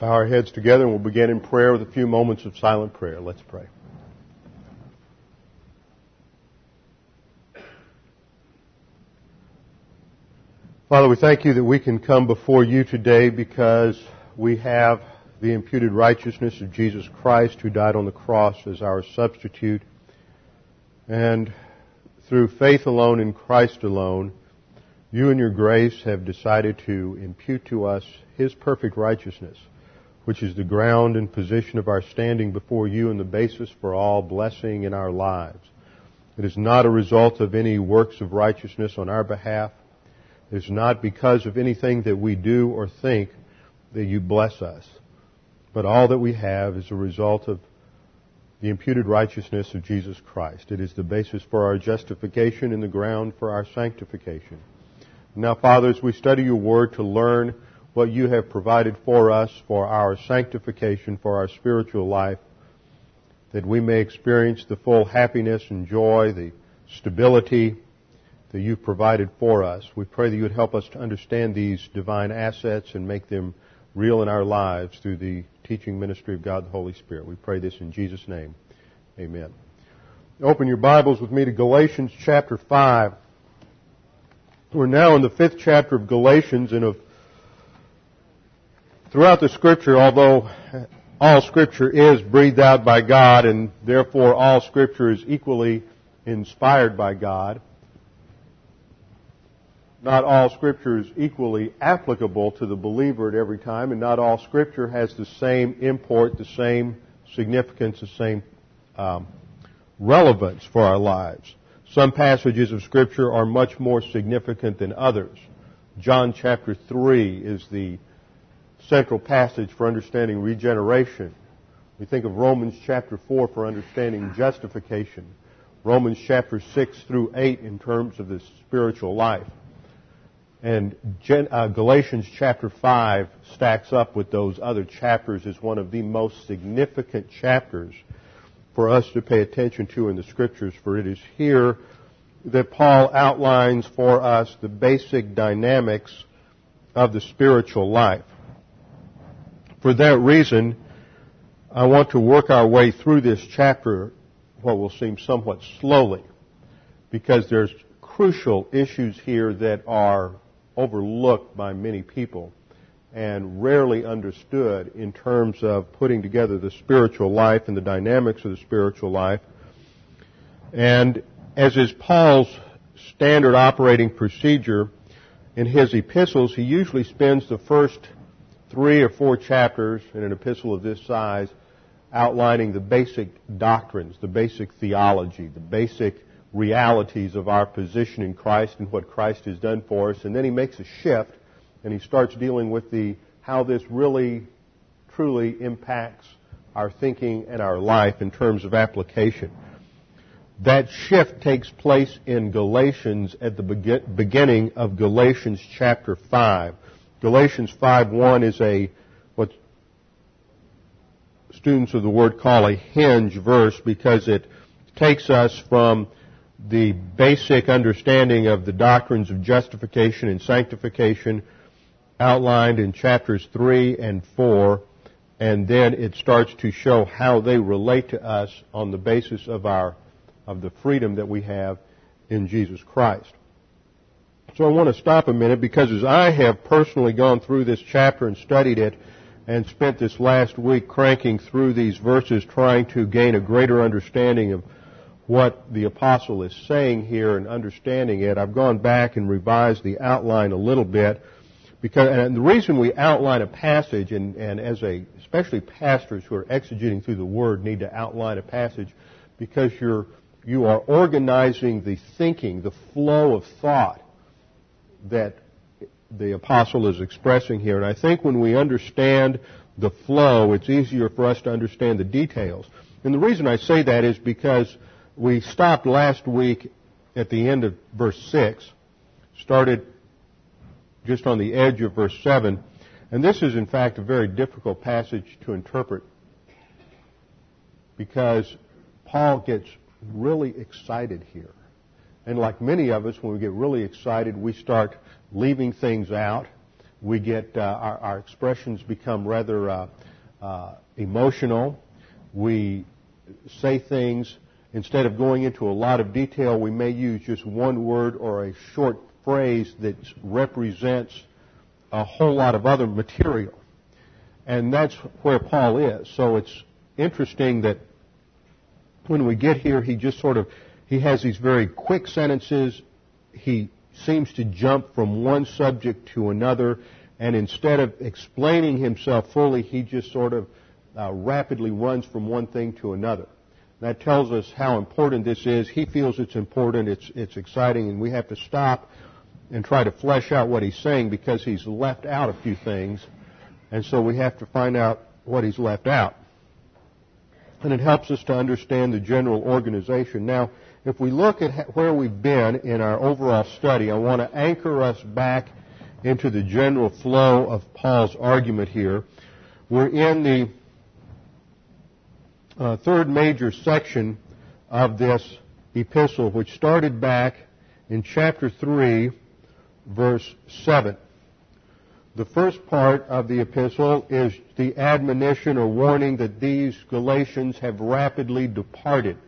Bow our heads together and we'll begin in prayer with a few moments of silent prayer. Let's pray. Father, we thank you that we can come before you today because we have the imputed righteousness of Jesus Christ who died on the cross as our substitute. And through faith alone in Christ alone, you in your grace have decided to impute to us His perfect righteousness which is the ground and position of our standing before you and the basis for all blessing in our lives. It is not a result of any works of righteousness on our behalf. It is not because of anything that we do or think that you bless us. But all that we have is a result of the imputed righteousness of Jesus Christ. It is the basis for our justification and the ground for our sanctification. Now, Father, as we study your word to learn what you have provided for us for our sanctification, for our spiritual life, that we may experience the full happiness and joy, the stability that you've provided for us. We pray that you would help us to understand these divine assets and make them real in our lives through the teaching ministry of God the Holy Spirit. We pray this in Jesus' name. Amen. Open your Bibles with me to Galatians chapter 5. We're now in the fifth chapter of Galatians and of Throughout the scripture, although all scripture is breathed out by God and therefore all scripture is equally inspired by God, not all scripture is equally applicable to the believer at every time, and not all scripture has the same import, the same significance, the same um, relevance for our lives. Some passages of scripture are much more significant than others. John chapter 3 is the central passage for understanding regeneration. We think of Romans chapter 4 for understanding justification. Romans chapter 6 through 8 in terms of the spiritual life. And uh, Galatians chapter 5 stacks up with those other chapters as one of the most significant chapters for us to pay attention to in the scriptures, for it is here that Paul outlines for us the basic dynamics of the spiritual life. For that reason, I want to work our way through this chapter, what will seem somewhat slowly, because there's crucial issues here that are overlooked by many people and rarely understood in terms of putting together the spiritual life and the dynamics of the spiritual life. And as is Paul's standard operating procedure in his epistles, he usually spends the first three or four chapters in an epistle of this size outlining the basic doctrines, the basic theology, the basic realities of our position in Christ and what Christ has done for us. And then he makes a shift and he starts dealing with the how this really truly impacts our thinking and our life in terms of application. That shift takes place in Galatians at the beginning of Galatians chapter 5. Galatians 5.1 is a, what students of the word call a hinge verse because it takes us from the basic understanding of the doctrines of justification and sanctification outlined in chapters 3 and 4, and then it starts to show how they relate to us on the basis of our, of the freedom that we have in Jesus Christ. So I want to stop a minute because as I have personally gone through this chapter and studied it and spent this last week cranking through these verses trying to gain a greater understanding of what the apostle is saying here and understanding it, I've gone back and revised the outline a little bit because, and the reason we outline a passage and, and as a, especially pastors who are exegeting through the Word need to outline a passage because you're, you are organizing the thinking, the flow of thought that the apostle is expressing here. And I think when we understand the flow, it's easier for us to understand the details. And the reason I say that is because we stopped last week at the end of verse 6, started just on the edge of verse 7, and this is in fact a very difficult passage to interpret because Paul gets really excited here. And like many of us, when we get really excited, we start leaving things out. We get, uh, our, our, expressions become rather uh, uh, emotional. We say things, instead of going into a lot of detail, we may use just one word or a short phrase that represents a whole lot of other material. And that's where Paul is. So it's interesting that when we get here, he just sort of, he has these very quick sentences. He seems to jump from one subject to another. And instead of explaining himself fully, he just sort of uh, rapidly runs from one thing to another. That tells us how important this is. He feels it's important, it's, it's exciting, and we have to stop and try to flesh out what he's saying because he's left out a few things. And so we have to find out what he's left out. And it helps us to understand the general organization. Now, if we look at where we've been in our overall study, I want to anchor us back into the general flow of Paul's argument here. We're in the uh, third major section of this epistle, which started back in chapter 3, verse 7. The first part of the epistle is the admonition or warning that these Galatians have rapidly departed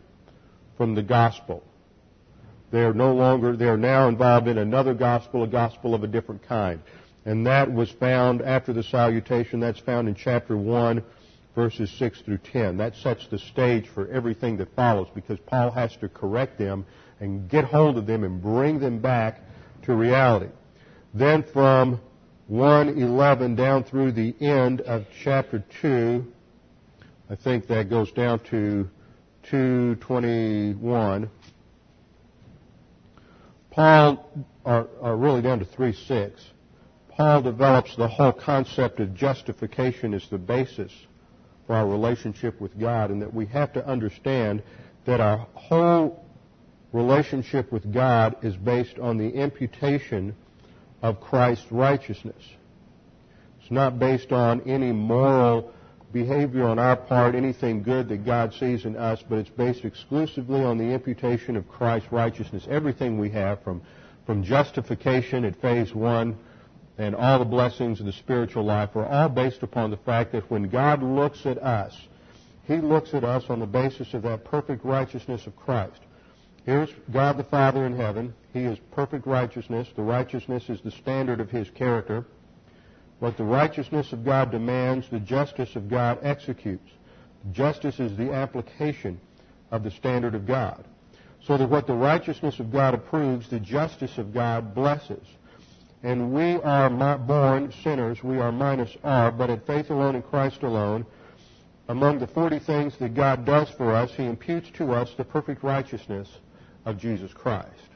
from the gospel. They are no longer, they are now involved in another gospel, a gospel of a different kind. And that was found after the salutation, that's found in chapter 1, verses 6 through 10. That sets the stage for everything that follows because Paul has to correct them and get hold of them and bring them back to reality. Then from 111 down through the end of chapter 2, I think that goes down to 221. Paul, or, or really down to 3 6, Paul develops the whole concept of justification as the basis for our relationship with God, and that we have to understand that our whole relationship with God is based on the imputation of Christ's righteousness. It's not based on any moral behavior on our part, anything good that God sees in us, but it's based exclusively on the imputation of Christ's righteousness. Everything we have from, from justification at phase one and all the blessings of the spiritual life are all based upon the fact that when God looks at us, He looks at us on the basis of that perfect righteousness of Christ. Here's God the Father in heaven. He is perfect righteousness. The righteousness is the standard of His character. What the righteousness of God demands, the justice of God executes. Justice is the application of the standard of God. So that what the righteousness of God approves, the justice of God blesses. And we are born sinners. We are minus R, but in faith alone in Christ alone, among the 40 things that God does for us, He imputes to us the perfect righteousness of Jesus Christ.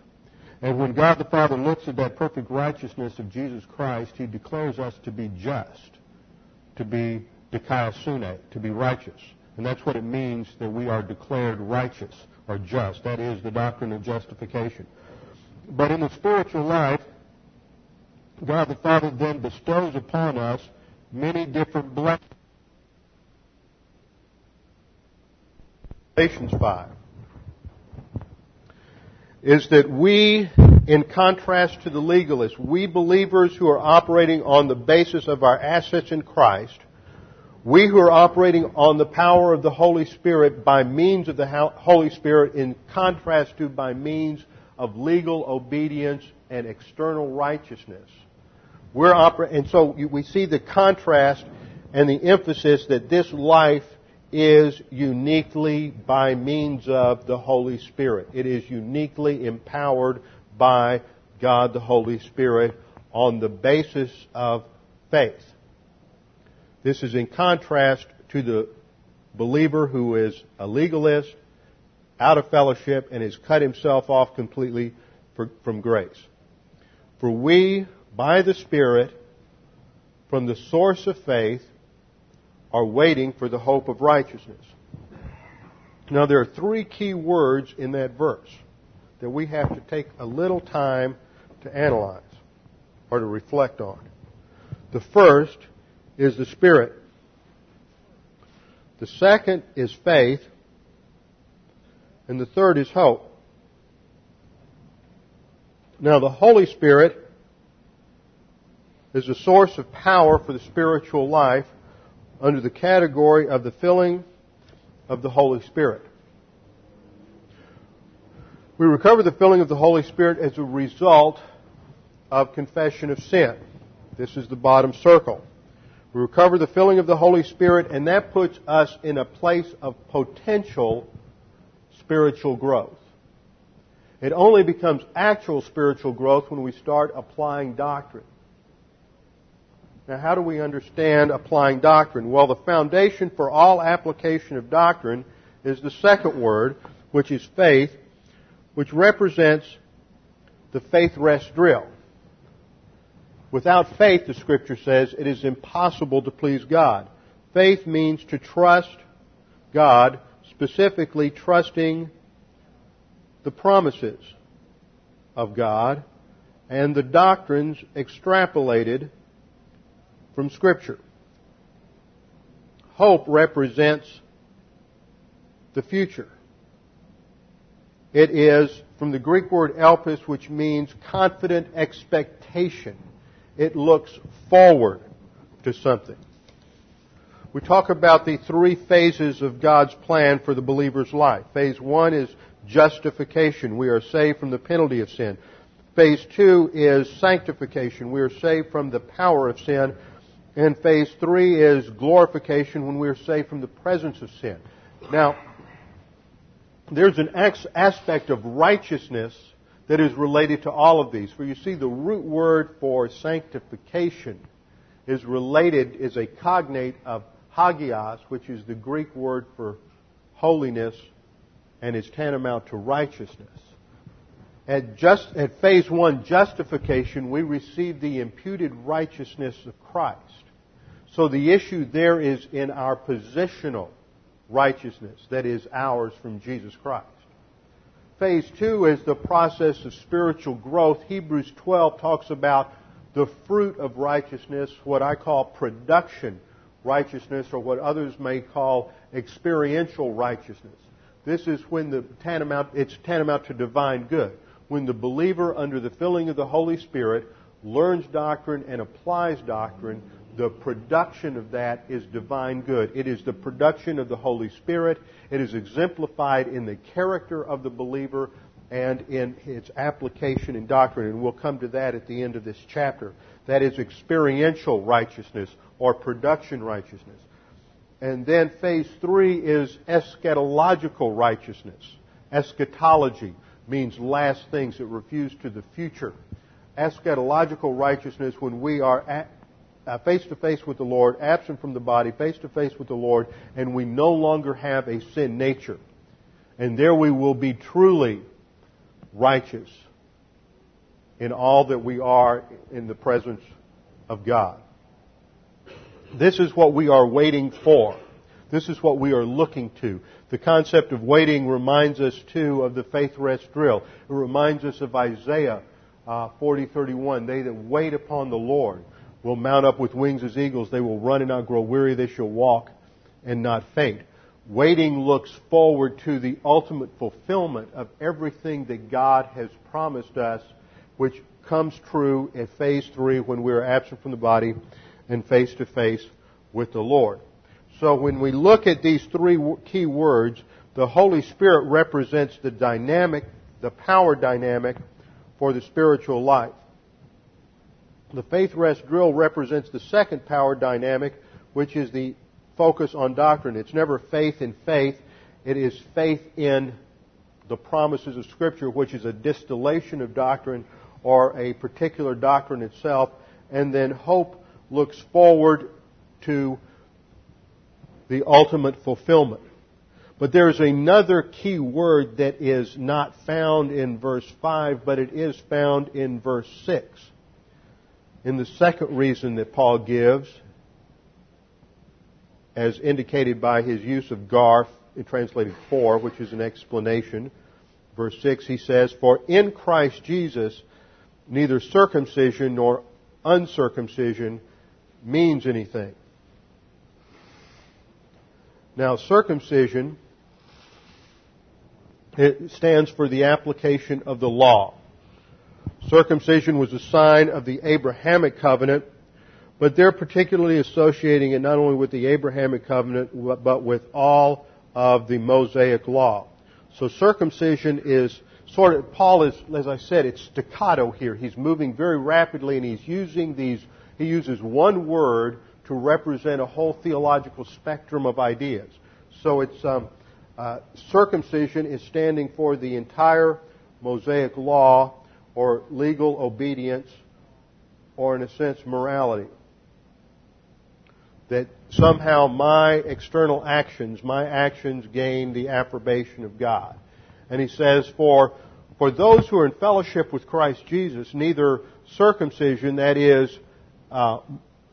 And when God the Father looks at that perfect righteousness of Jesus Christ, He declares us to be just, to be dikaiosune, to be righteous. And that's what it means that we are declared righteous or just. That is the doctrine of justification. But in the spiritual life, God the Father then bestows upon us many different blessings. Galatians 5 is that we, in contrast to the legalists, we believers who are operating on the basis of our assets in Christ, we who are operating on the power of the Holy Spirit by means of the Holy Spirit in contrast to by means of legal obedience and external righteousness, we're operating, and so we see the contrast and the emphasis that this life is uniquely by means of the Holy Spirit. It is uniquely empowered by God the Holy Spirit on the basis of faith. This is in contrast to the believer who is a legalist, out of fellowship, and has cut himself off completely from grace. For we by the Spirit from the source of faith are waiting for the hope of righteousness. Now, there are three key words in that verse that we have to take a little time to analyze or to reflect on. The first is the Spirit. The second is faith. And the third is hope. Now, the Holy Spirit is a source of power for the spiritual life under the category of the filling of the Holy Spirit. We recover the filling of the Holy Spirit as a result of confession of sin. This is the bottom circle. We recover the filling of the Holy Spirit, and that puts us in a place of potential spiritual growth. It only becomes actual spiritual growth when we start applying doctrine. Now, how do we understand applying doctrine? Well, the foundation for all application of doctrine is the second word, which is faith, which represents the faith rest drill. Without faith, the scripture says, it is impossible to please God. Faith means to trust God, specifically trusting the promises of God and the doctrines extrapolated from Scripture. Hope represents the future. It is from the Greek word elpis, which means confident expectation. It looks forward to something. We talk about the three phases of God's plan for the believer's life. Phase one is justification. We are saved from the penalty of sin. Phase two is sanctification. We are saved from the power of sin. And phase three is glorification when we are saved from the presence of sin. Now, there's an aspect of righteousness that is related to all of these. For you see, the root word for sanctification is related, is a cognate of hagios, which is the Greek word for holiness, and is tantamount to righteousness. At, just, at phase one, justification, we receive the imputed righteousness of Christ. So the issue there is in our positional righteousness that is ours from Jesus Christ. Phase two is the process of spiritual growth. Hebrews 12 talks about the fruit of righteousness, what I call production righteousness, or what others may call experiential righteousness. This is when the tantamount, it's tantamount to divine good. When the believer, under the filling of the Holy Spirit, learns doctrine and applies doctrine, the production of that is divine good. It is the production of the Holy Spirit. It is exemplified in the character of the believer and in its application in doctrine. And we'll come to that at the end of this chapter. That is experiential righteousness or production righteousness. And then phase three is eschatological righteousness. Eschatology means last things that refuse to the future. Eschatological righteousness when we are at face to face with the Lord, absent from the body, face to face with the Lord, and we no longer have a sin nature. And there we will be truly righteous in all that we are in the presence of God. This is what we are waiting for. This is what we are looking to. The concept of waiting reminds us too of the faith rest drill. It reminds us of Isaiah uh, 40:31. They that wait upon the Lord will mount up with wings as eagles. They will run and not grow weary. They shall walk and not faint. Waiting looks forward to the ultimate fulfillment of everything that God has promised us, which comes true at phase three when we are absent from the body and face to face with the Lord. So when we look at these three key words, the Holy Spirit represents the dynamic, the power dynamic for the spiritual life. The faith rest drill represents the second power dynamic, which is the focus on doctrine. It's never faith in faith. It is faith in the promises of Scripture, which is a distillation of doctrine or a particular doctrine itself. And then hope looks forward to the ultimate fulfillment. But there's another key word that is not found in verse 5, but it is found in verse 6 in the second reason that Paul gives. as indicated by his use of gar, in translated for, which is an explanation. Verse 6, he says, For in Christ Jesus, neither circumcision nor uncircumcision means anything. Now, circumcision it stands for the application of the law. Circumcision was a sign of the Abrahamic covenant, but they're particularly associating it not only with the Abrahamic covenant, but with all of the Mosaic law. So circumcision is sort of, Paul is, as I said, it's staccato here. He's moving very rapidly and he's using these, he uses one word to represent a whole theological spectrum of ideas. So it's, um, uh, circumcision is standing for the entire Mosaic law or legal obedience or in a sense morality. That somehow my external actions, my actions gain the approbation of God. And he says, for, for those who are in fellowship with Christ Jesus, neither circumcision, that is, uh,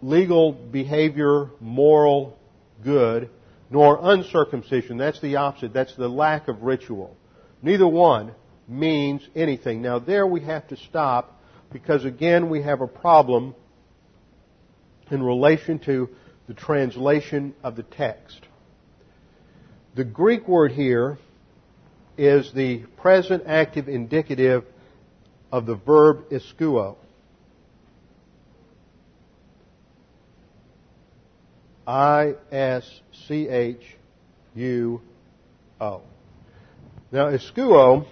legal behavior, moral good, nor uncircumcision, that's the opposite, that's the lack of ritual. Neither one means anything. Now there we have to stop because again we have a problem in relation to the translation of the text. The Greek word here is the present active indicative of the verb ischuo. I S C H U O. Now, ischuo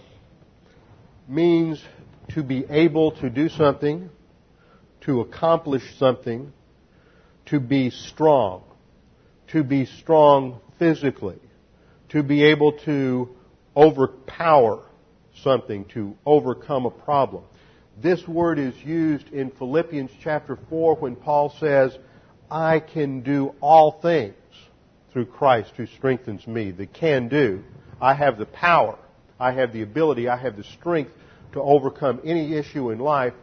means to be able to do something, to accomplish something, to be strong, to be strong physically, to be able to overpower something, to overcome a problem. This word is used in Philippians chapter 4 when Paul says, I can do all things through Christ who strengthens me. The can do. I have the power. I have the ability. I have the strength to overcome any issue in life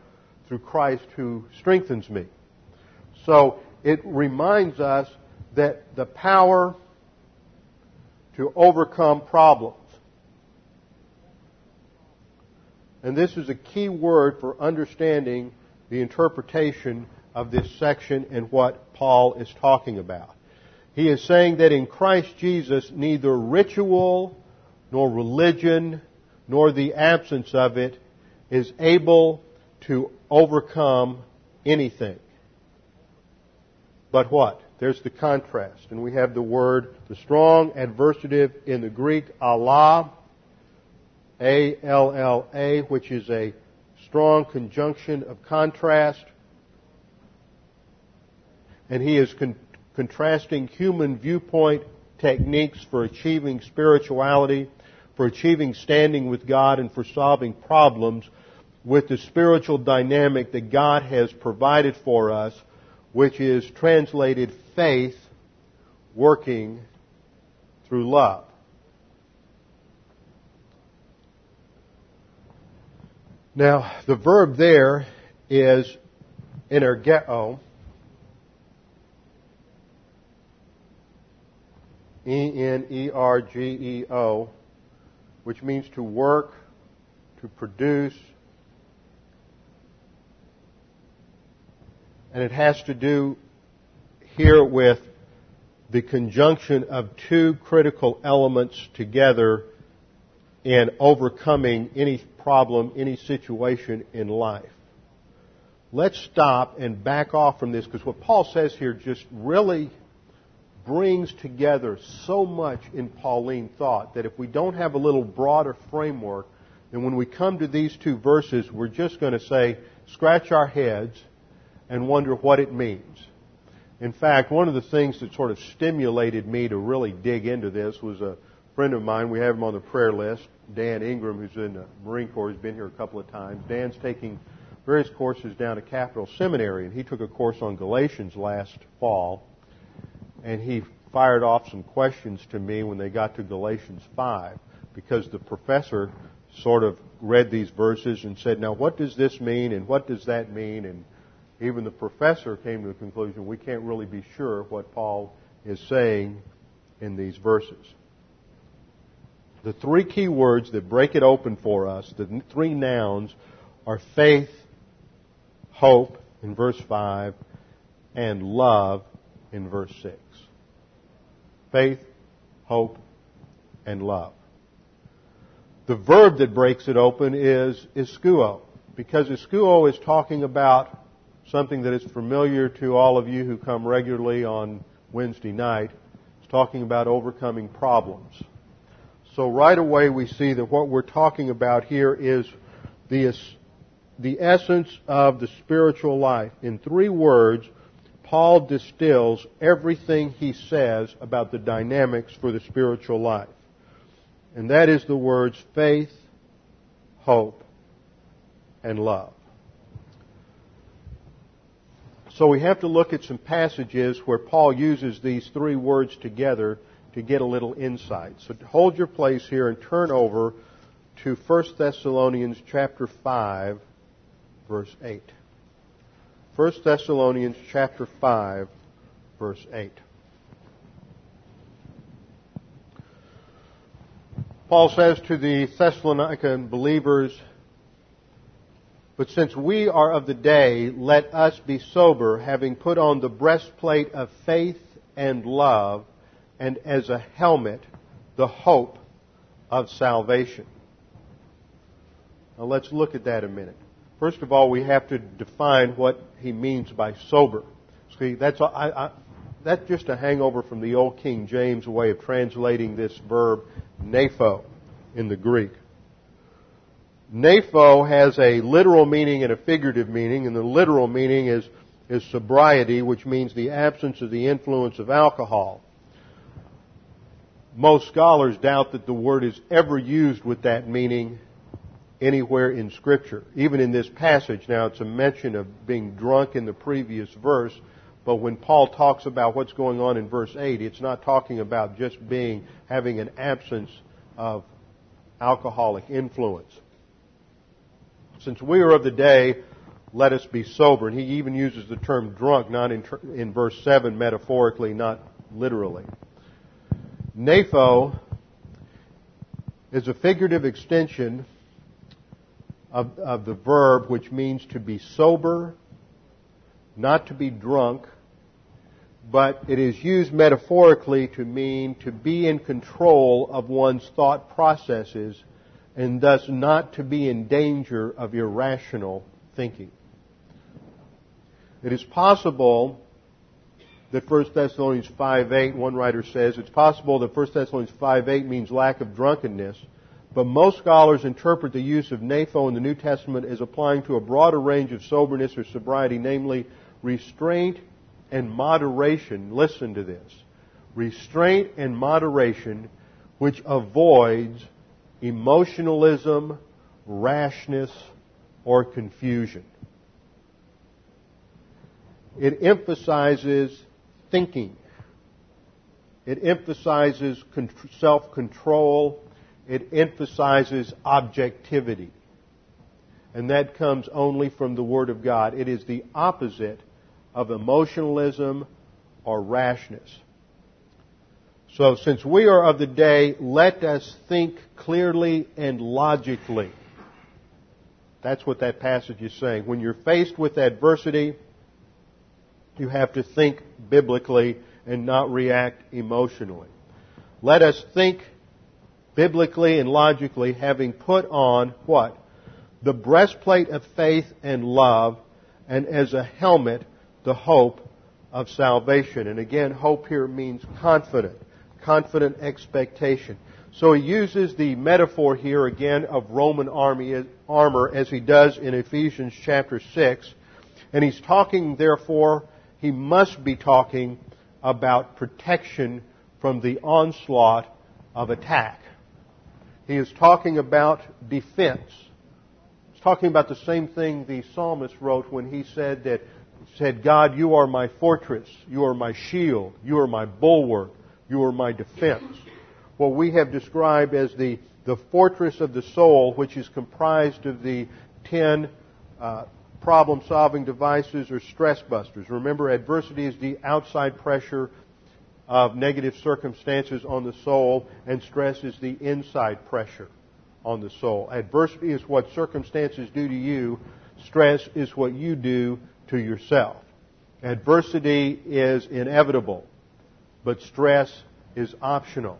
through Christ who strengthens me. So it reminds us that the power to overcome problems. And this is a key word for understanding the interpretation of this section and what Paul is talking about. He is saying that in Christ Jesus, neither ritual nor religion nor the absence of it is able to overcome anything. But what? There's the contrast. And we have the word, the strong adversative in the Greek, alla, A-L-L-A, which is a strong conjunction of contrast. And he is con- contrasting human viewpoint techniques for achieving spirituality, for achieving standing with God, and for solving problems with the spiritual dynamic that God has provided for us which is translated faith working through love. Now, the verb there is energeo. E-N-E-R-G-E-O, which means to work, to produce, and it has to do here with the conjunction of two critical elements together in overcoming any problem, any situation in life. Let's stop and back off from this because what Paul says here just really brings together so much in Pauline thought that if we don't have a little broader framework, then when we come to these two verses, we're just going to say, scratch our heads and wonder what it means. In fact, one of the things that sort of stimulated me to really dig into this was a friend of mine. We have him on the prayer list, Dan Ingram, who's in the Marine Corps. He's been here a couple of times. Dan's taking various courses down at Capital Seminary, and he took a course on Galatians last fall, and he fired off some questions to me when they got to Galatians 5, because the professor sort of read these verses and said, now what does this mean, and what does that mean, and even the professor came to the conclusion we can't really be sure what Paul is saying in these verses. The three key words that break it open for us, the three nouns, are faith, hope in verse 5, and love in verse 6. Faith, hope, and love. The verb that breaks it open is ischuo, because ischuo is talking about something that is familiar to all of you who come regularly on Wednesday night. It's talking about overcoming problems. So right away we see that what we're talking about here is the, the essence of the spiritual life. In three words, Paul distills everything he says about the dynamics for the spiritual life. And that is the words faith, hope, and love. So we have to look at some passages where Paul uses these three words together to get a little insight. So hold your place here and turn over to 1 Thessalonians chapter 5 verse 8. 1 Thessalonians chapter 5 verse 8. Paul says to the Thessalonican believers, but since we are of the day, let us be sober, having put on the breastplate of faith and love, and as a helmet, the hope of salvation. Now let's look at that a minute. First of all, we have to define what he means by sober. See, that's, I, I, that's just a hangover from the old King James way of translating this verb, napho, in the Greek. Napho has a literal meaning and a figurative meaning, and the literal meaning is, is sobriety, which means the absence of the influence of alcohol. Most scholars doubt that the word is ever used with that meaning anywhere in Scripture. Even in this passage, now it's a mention of being drunk in the previous verse, but when Paul talks about what's going on in verse 8, it's not talking about just being, having an absence of alcoholic influence. Since we are of the day, let us be sober. And he even uses the term drunk, not in, in verse 7 metaphorically, not literally. Napho is a figurative extension of, of the verb which means to be sober, not to be drunk, but it is used metaphorically to mean to be in control of one's thought processes and thus not to be in danger of irrational thinking. It is possible that 1 Thessalonians 5.8, one writer says, it's possible that 1 Thessalonians 5.8 means lack of drunkenness, but most scholars interpret the use of napho in the New Testament as applying to a broader range of soberness or sobriety, namely restraint and moderation. Listen to this. Restraint and moderation which avoids emotionalism, rashness, or confusion. It emphasizes thinking. It emphasizes self-control. It emphasizes objectivity. And that comes only from the Word of God. It is the opposite of emotionalism or rashness. So since we are of the day, let us think clearly and logically. That's what that passage is saying. When you're faced with adversity, you have to think biblically and not react emotionally. Let us think biblically and logically, having put on what? The breastplate of faith and love, and as a helmet, the hope of salvation. And again, hope here means confident confident expectation. So he uses the metaphor here again of Roman army, armor as he does in Ephesians chapter 6. And he's talking, therefore, he must be talking about protection from the onslaught of attack. He is talking about defense. He's talking about the same thing the psalmist wrote when he said that, said, God, you are my fortress, you are my shield, you are my bulwark, you are my defense. What we have described as the, the fortress of the soul, which is comprised of the ten uh, problem solving devices or stress busters. Remember, adversity is the outside pressure of negative circumstances on the soul, and stress is the inside pressure on the soul. Adversity is what circumstances do to you, stress is what you do to yourself. Adversity is inevitable, but stress is optional.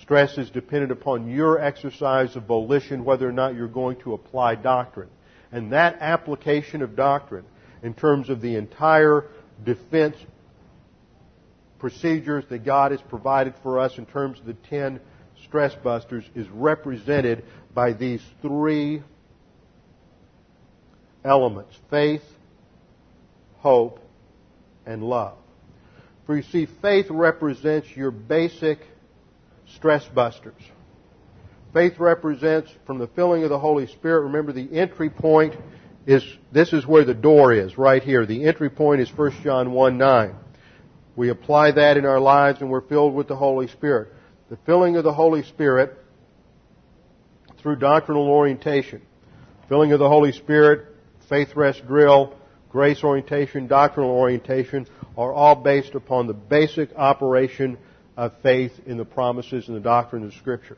Stress is dependent upon your exercise of volition whether or not you're going to apply doctrine. And that application of doctrine in terms of the entire defense procedures that God has provided for us in terms of the ten stress busters is represented by these three elements faith, hope, and love. For you see, faith represents your basic stress busters. Faith represents from the filling of the Holy Spirit. Remember, the entry point is this is where the door is, right here. The entry point is 1 John 1 9. We apply that in our lives and we're filled with the Holy Spirit. The filling of the Holy Spirit through doctrinal orientation. Filling of the Holy Spirit, faith rest drill, grace orientation, doctrinal orientation are all based upon the basic operation of faith in the promises and the doctrine of Scripture.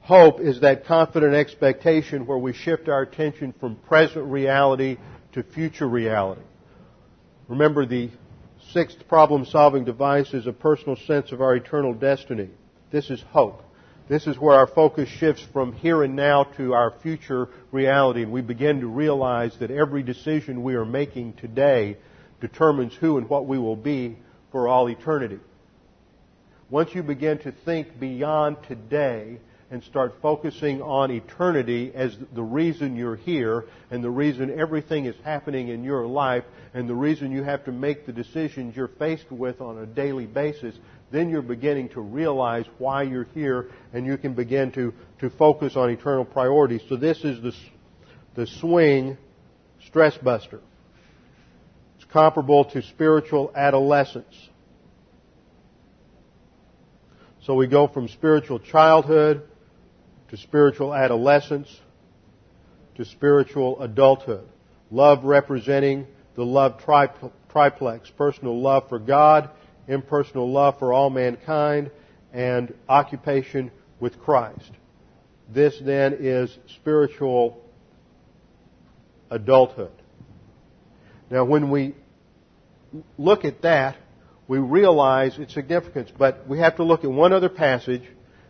Hope is that confident expectation where we shift our attention from present reality to future reality. Remember, the sixth problem solving device is a personal sense of our eternal destiny. This is hope. This is where our focus shifts from here and now to our future reality, and we begin to realize that every decision we are making today determines who and what we will be for all eternity. Once you begin to think beyond today, and start focusing on eternity as the reason you're here and the reason everything is happening in your life and the reason you have to make the decisions you're faced with on a daily basis, then you're beginning to realize why you're here and you can begin to, to focus on eternal priorities. So this is the, the swing stress buster. It's comparable to spiritual adolescence. So we go from spiritual childhood to spiritual adolescence, to spiritual adulthood. Love representing the love triplex, personal love for God, impersonal love for all mankind, and occupation with Christ. This then is spiritual adulthood. Now when we look at that, we realize its significance, but we have to look at one other passage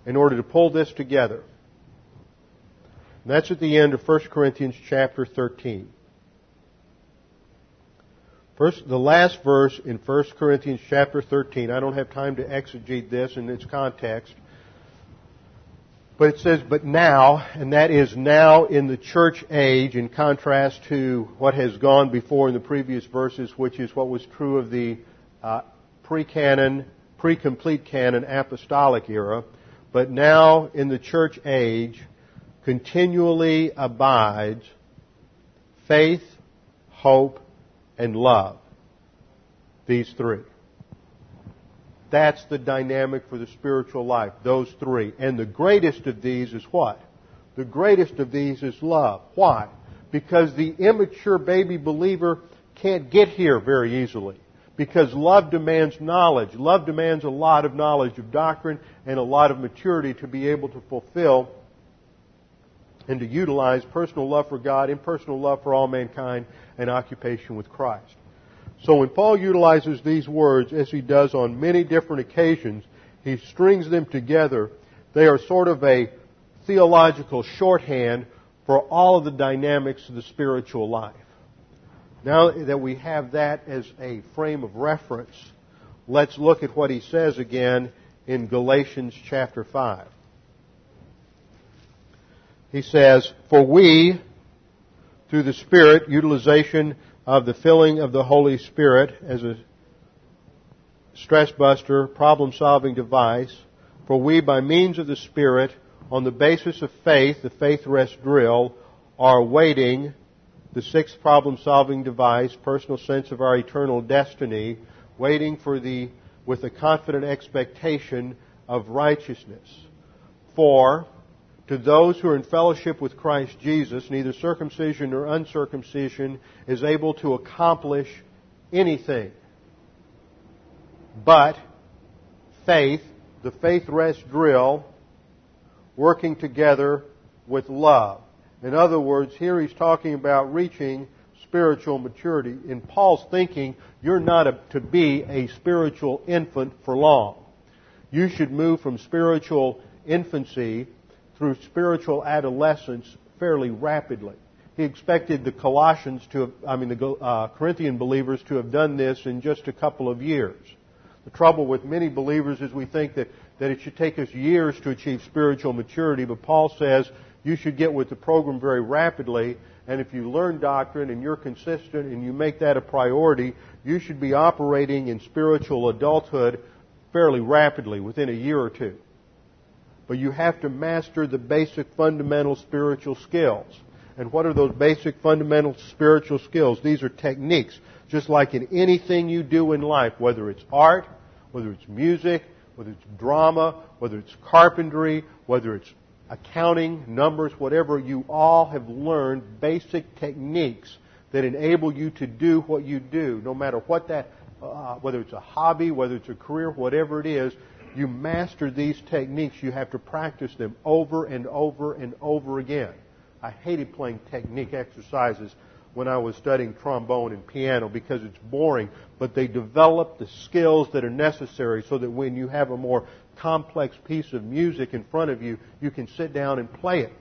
in order to pull this together. And that's at the end of 1 Corinthians chapter 13. First, the last verse in 1 Corinthians chapter 13, I don't have time to exegete this in its context, but it says, but now, and that is now in the church age in contrast to what has gone before in the previous verses, which is what was true of the uh, pre-canon, pre-complete canon apostolic era, but now in the church age, continually abides faith, hope, and love. These three. That's the dynamic for the spiritual life, those three. And the greatest of these is what? The greatest of these is love. Why? Because the immature baby believer can't get here very easily. Because love demands knowledge. Love demands a lot of knowledge of doctrine and a lot of maturity to be able to fulfill and to utilize personal love for God, impersonal love for all mankind, and occupation with Christ. So when Paul utilizes these words, as he does on many different occasions, he strings them together. They are sort of a theological shorthand for all of the dynamics of the spiritual life. Now that we have that as a frame of reference, let's look at what he says again in Galatians chapter 5 he says, For we, through the Spirit, utilization of the filling of the Holy Spirit as a stress buster, problem solving device, for we, by means of the Spirit, on the basis of faith, the faith rest drill, are awaiting the sixth problem solving device, personal sense of our eternal destiny, waiting for the, with a confident expectation of righteousness. For, to those who are in fellowship with Christ Jesus, neither circumcision nor uncircumcision is able to accomplish anything. But faith, the faith rest drill, working together with love. In other words, here he's talking about reaching spiritual maturity. In Paul's thinking, you're not a, to be a spiritual infant for long. You should move from spiritual infancy through spiritual adolescence fairly rapidly. He expected the Colossians to have, I mean, the uh, Corinthian believers to have done this in just a couple of years. The trouble with many believers is we think that, that it should take us years to achieve spiritual maturity, but Paul says you should get with the program very rapidly, and if you learn doctrine and you're consistent and you make that a priority, you should be operating in spiritual adulthood fairly rapidly, within a year or two. But you have to master the basic fundamental spiritual skills. And what are those basic fundamental spiritual skills? These are techniques. Just like in anything you do in life, whether it's art, whether it's music, whether it's drama, whether it's carpentry, whether it's accounting, numbers, whatever, you all have learned basic techniques that enable you to do what you do, no matter what that, uh, whether it's a hobby, whether it's a career, whatever it is, you master these techniques. You have to practice them over and over and over again. I hated playing technique exercises when I was studying trombone and piano because it's boring, but they develop the skills that are necessary so that when you have a more complex piece of music in front of you, you can sit down and play it.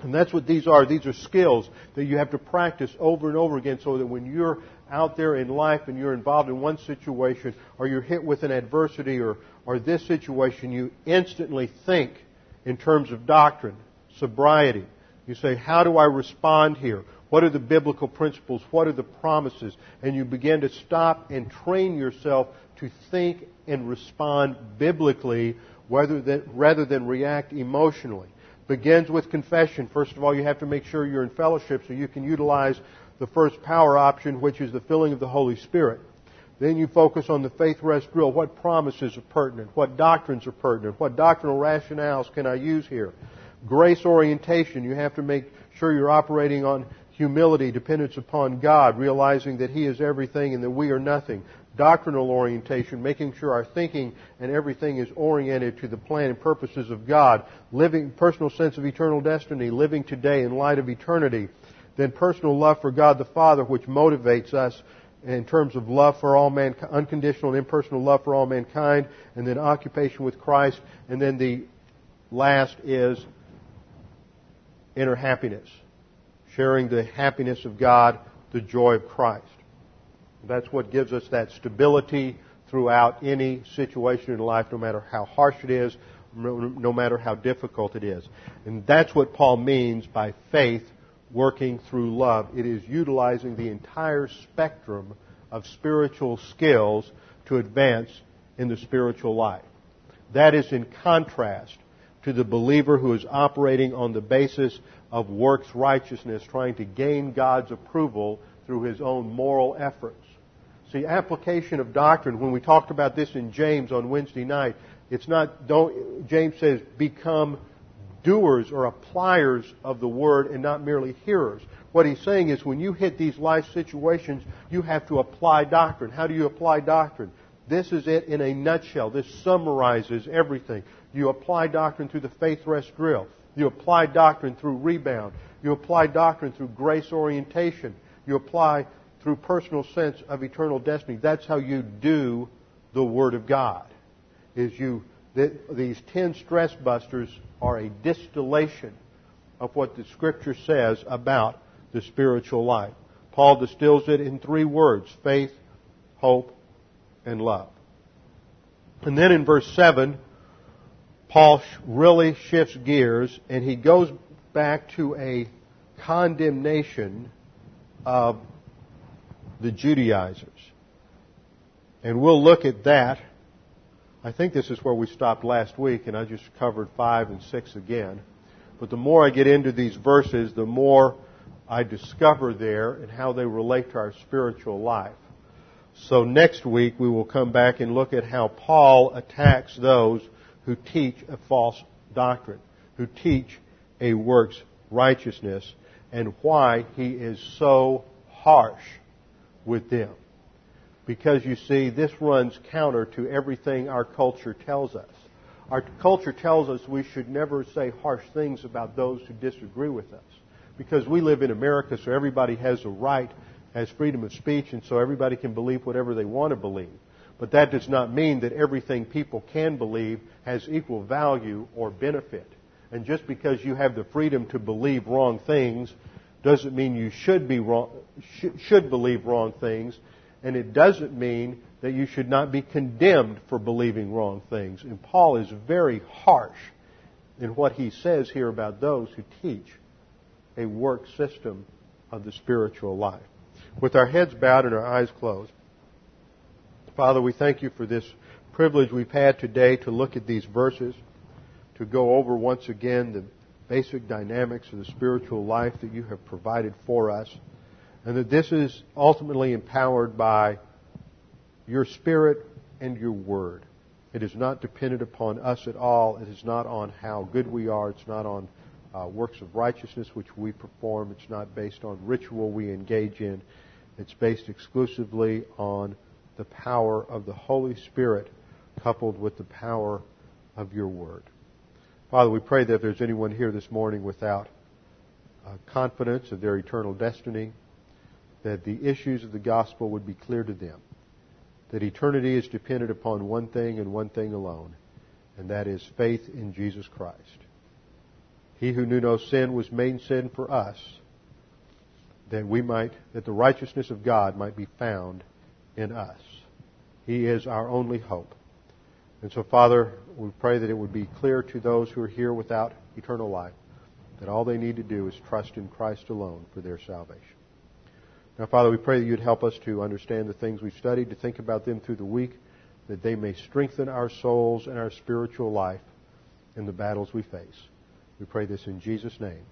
And that's what these are. These are skills that you have to practice over and over again so that when you're out there in life and you're involved in one situation or you're hit with an adversity or, or this situation, you instantly think in terms of doctrine sobriety. You say, how do I respond here? What are the biblical principles? What are the promises? And you begin to stop and train yourself to think and respond biblically rather than, rather than react emotionally. Begins with confession. First of all, you have to make sure you're in fellowship so you can utilize the first power option, which is the filling of the Holy Spirit. Then you focus on the faith rest drill. What promises are pertinent? What doctrines are pertinent? What doctrinal rationales can I use here? Grace orientation, you have to make sure you're operating on humility, dependence upon God, realizing that He is everything and that we are nothing. Doctrinal orientation, making sure our thinking and everything is oriented to the plan and purposes of God. Living, personal sense of eternal destiny, living today in light of eternity. Then personal love for God the Father, which motivates us in terms of love for all mankind, unconditional and impersonal love for all mankind, and then occupation with Christ, and then the last is inner happiness, sharing the happiness of God, the joy of Christ. That's what gives us that stability throughout any situation in life, no matter how harsh it is, no matter how difficult it is. And that's what Paul means by faith working through love. It is utilizing the entire spectrum of spiritual skills to advance in the spiritual life. That is in contrast to the believer who is operating on the basis of works righteousness, trying to gain God's approval through his own moral efforts. See, application of doctrine, when we talked about this in James on Wednesday night, it's not, don't, James says, become doers or appliers of the word and not merely hearers. What he's saying is when you hit these life situations, you have to apply doctrine. How do you apply doctrine? This is it in a nutshell. This summarizes everything. You apply doctrine through the faith rest drill. You apply doctrine through rebound. You apply doctrine through grace orientation. You apply through personal sense of eternal destiny. That's how you do the Word of God. Is you these ten stress busters are a distillation of what the Scripture says about the spiritual life. Paul distills it in three words: faith, hope, and love. And then in verse seven, Paul really shifts gears and he goes back to a condemnation of the Judaizers. And we'll look at that. I think this is where we stopped last week, and I just covered five and six again. But the more I get into these verses, the more I discover there and how they relate to our spiritual life. So next week we will come back and look at how Paul attacks those who teach a false doctrine, who teach a works righteousness, and why he is so harsh with them. Because you see, this runs counter to everything our culture tells us. Our culture tells us we should never say harsh things about those who disagree with us. Because we live in America, so everybody has a right, has freedom of speech, and so everybody can believe whatever they want to believe. But that does not mean that everything people can believe has equal value or benefit. And just because you have the freedom to believe wrong things doesn't mean you should be wrong, should believe wrong things, and it doesn't mean that you should not be condemned for believing wrong things. And Paul is very harsh in what he says here about those who teach a work system of the spiritual life. With our heads bowed and our eyes closed, Father, we thank you for this privilege we've had today to look at these verses, to go over once again the basic dynamics of the spiritual life that you have provided for us, and that this is ultimately empowered by your Spirit and your Word. It is not dependent upon us at all. It is not on how good we are. It's not on uh, works of righteousness which we perform. It's not based on ritual we engage in. It's based exclusively on the power of the Holy Spirit coupled with the power of your Word. Father, we pray that if there's anyone here this morning without uh, confidence of their eternal destiny, that the issues of the gospel would be clear to them. That eternity is dependent upon one thing and one thing alone, and that is faith in Jesus Christ. He who knew no sin was made sin for us, that we might, that the righteousness of God might be found in us. He is our only hope. And so, Father, we pray that it would be clear to those who are here without eternal life that all they need to do is trust in Christ alone for their salvation. Now, Father, we pray that you'd help us to understand the things we've studied, to think about them through the week, that they may strengthen our souls and our spiritual life in the battles we face. We pray this in Jesus' name.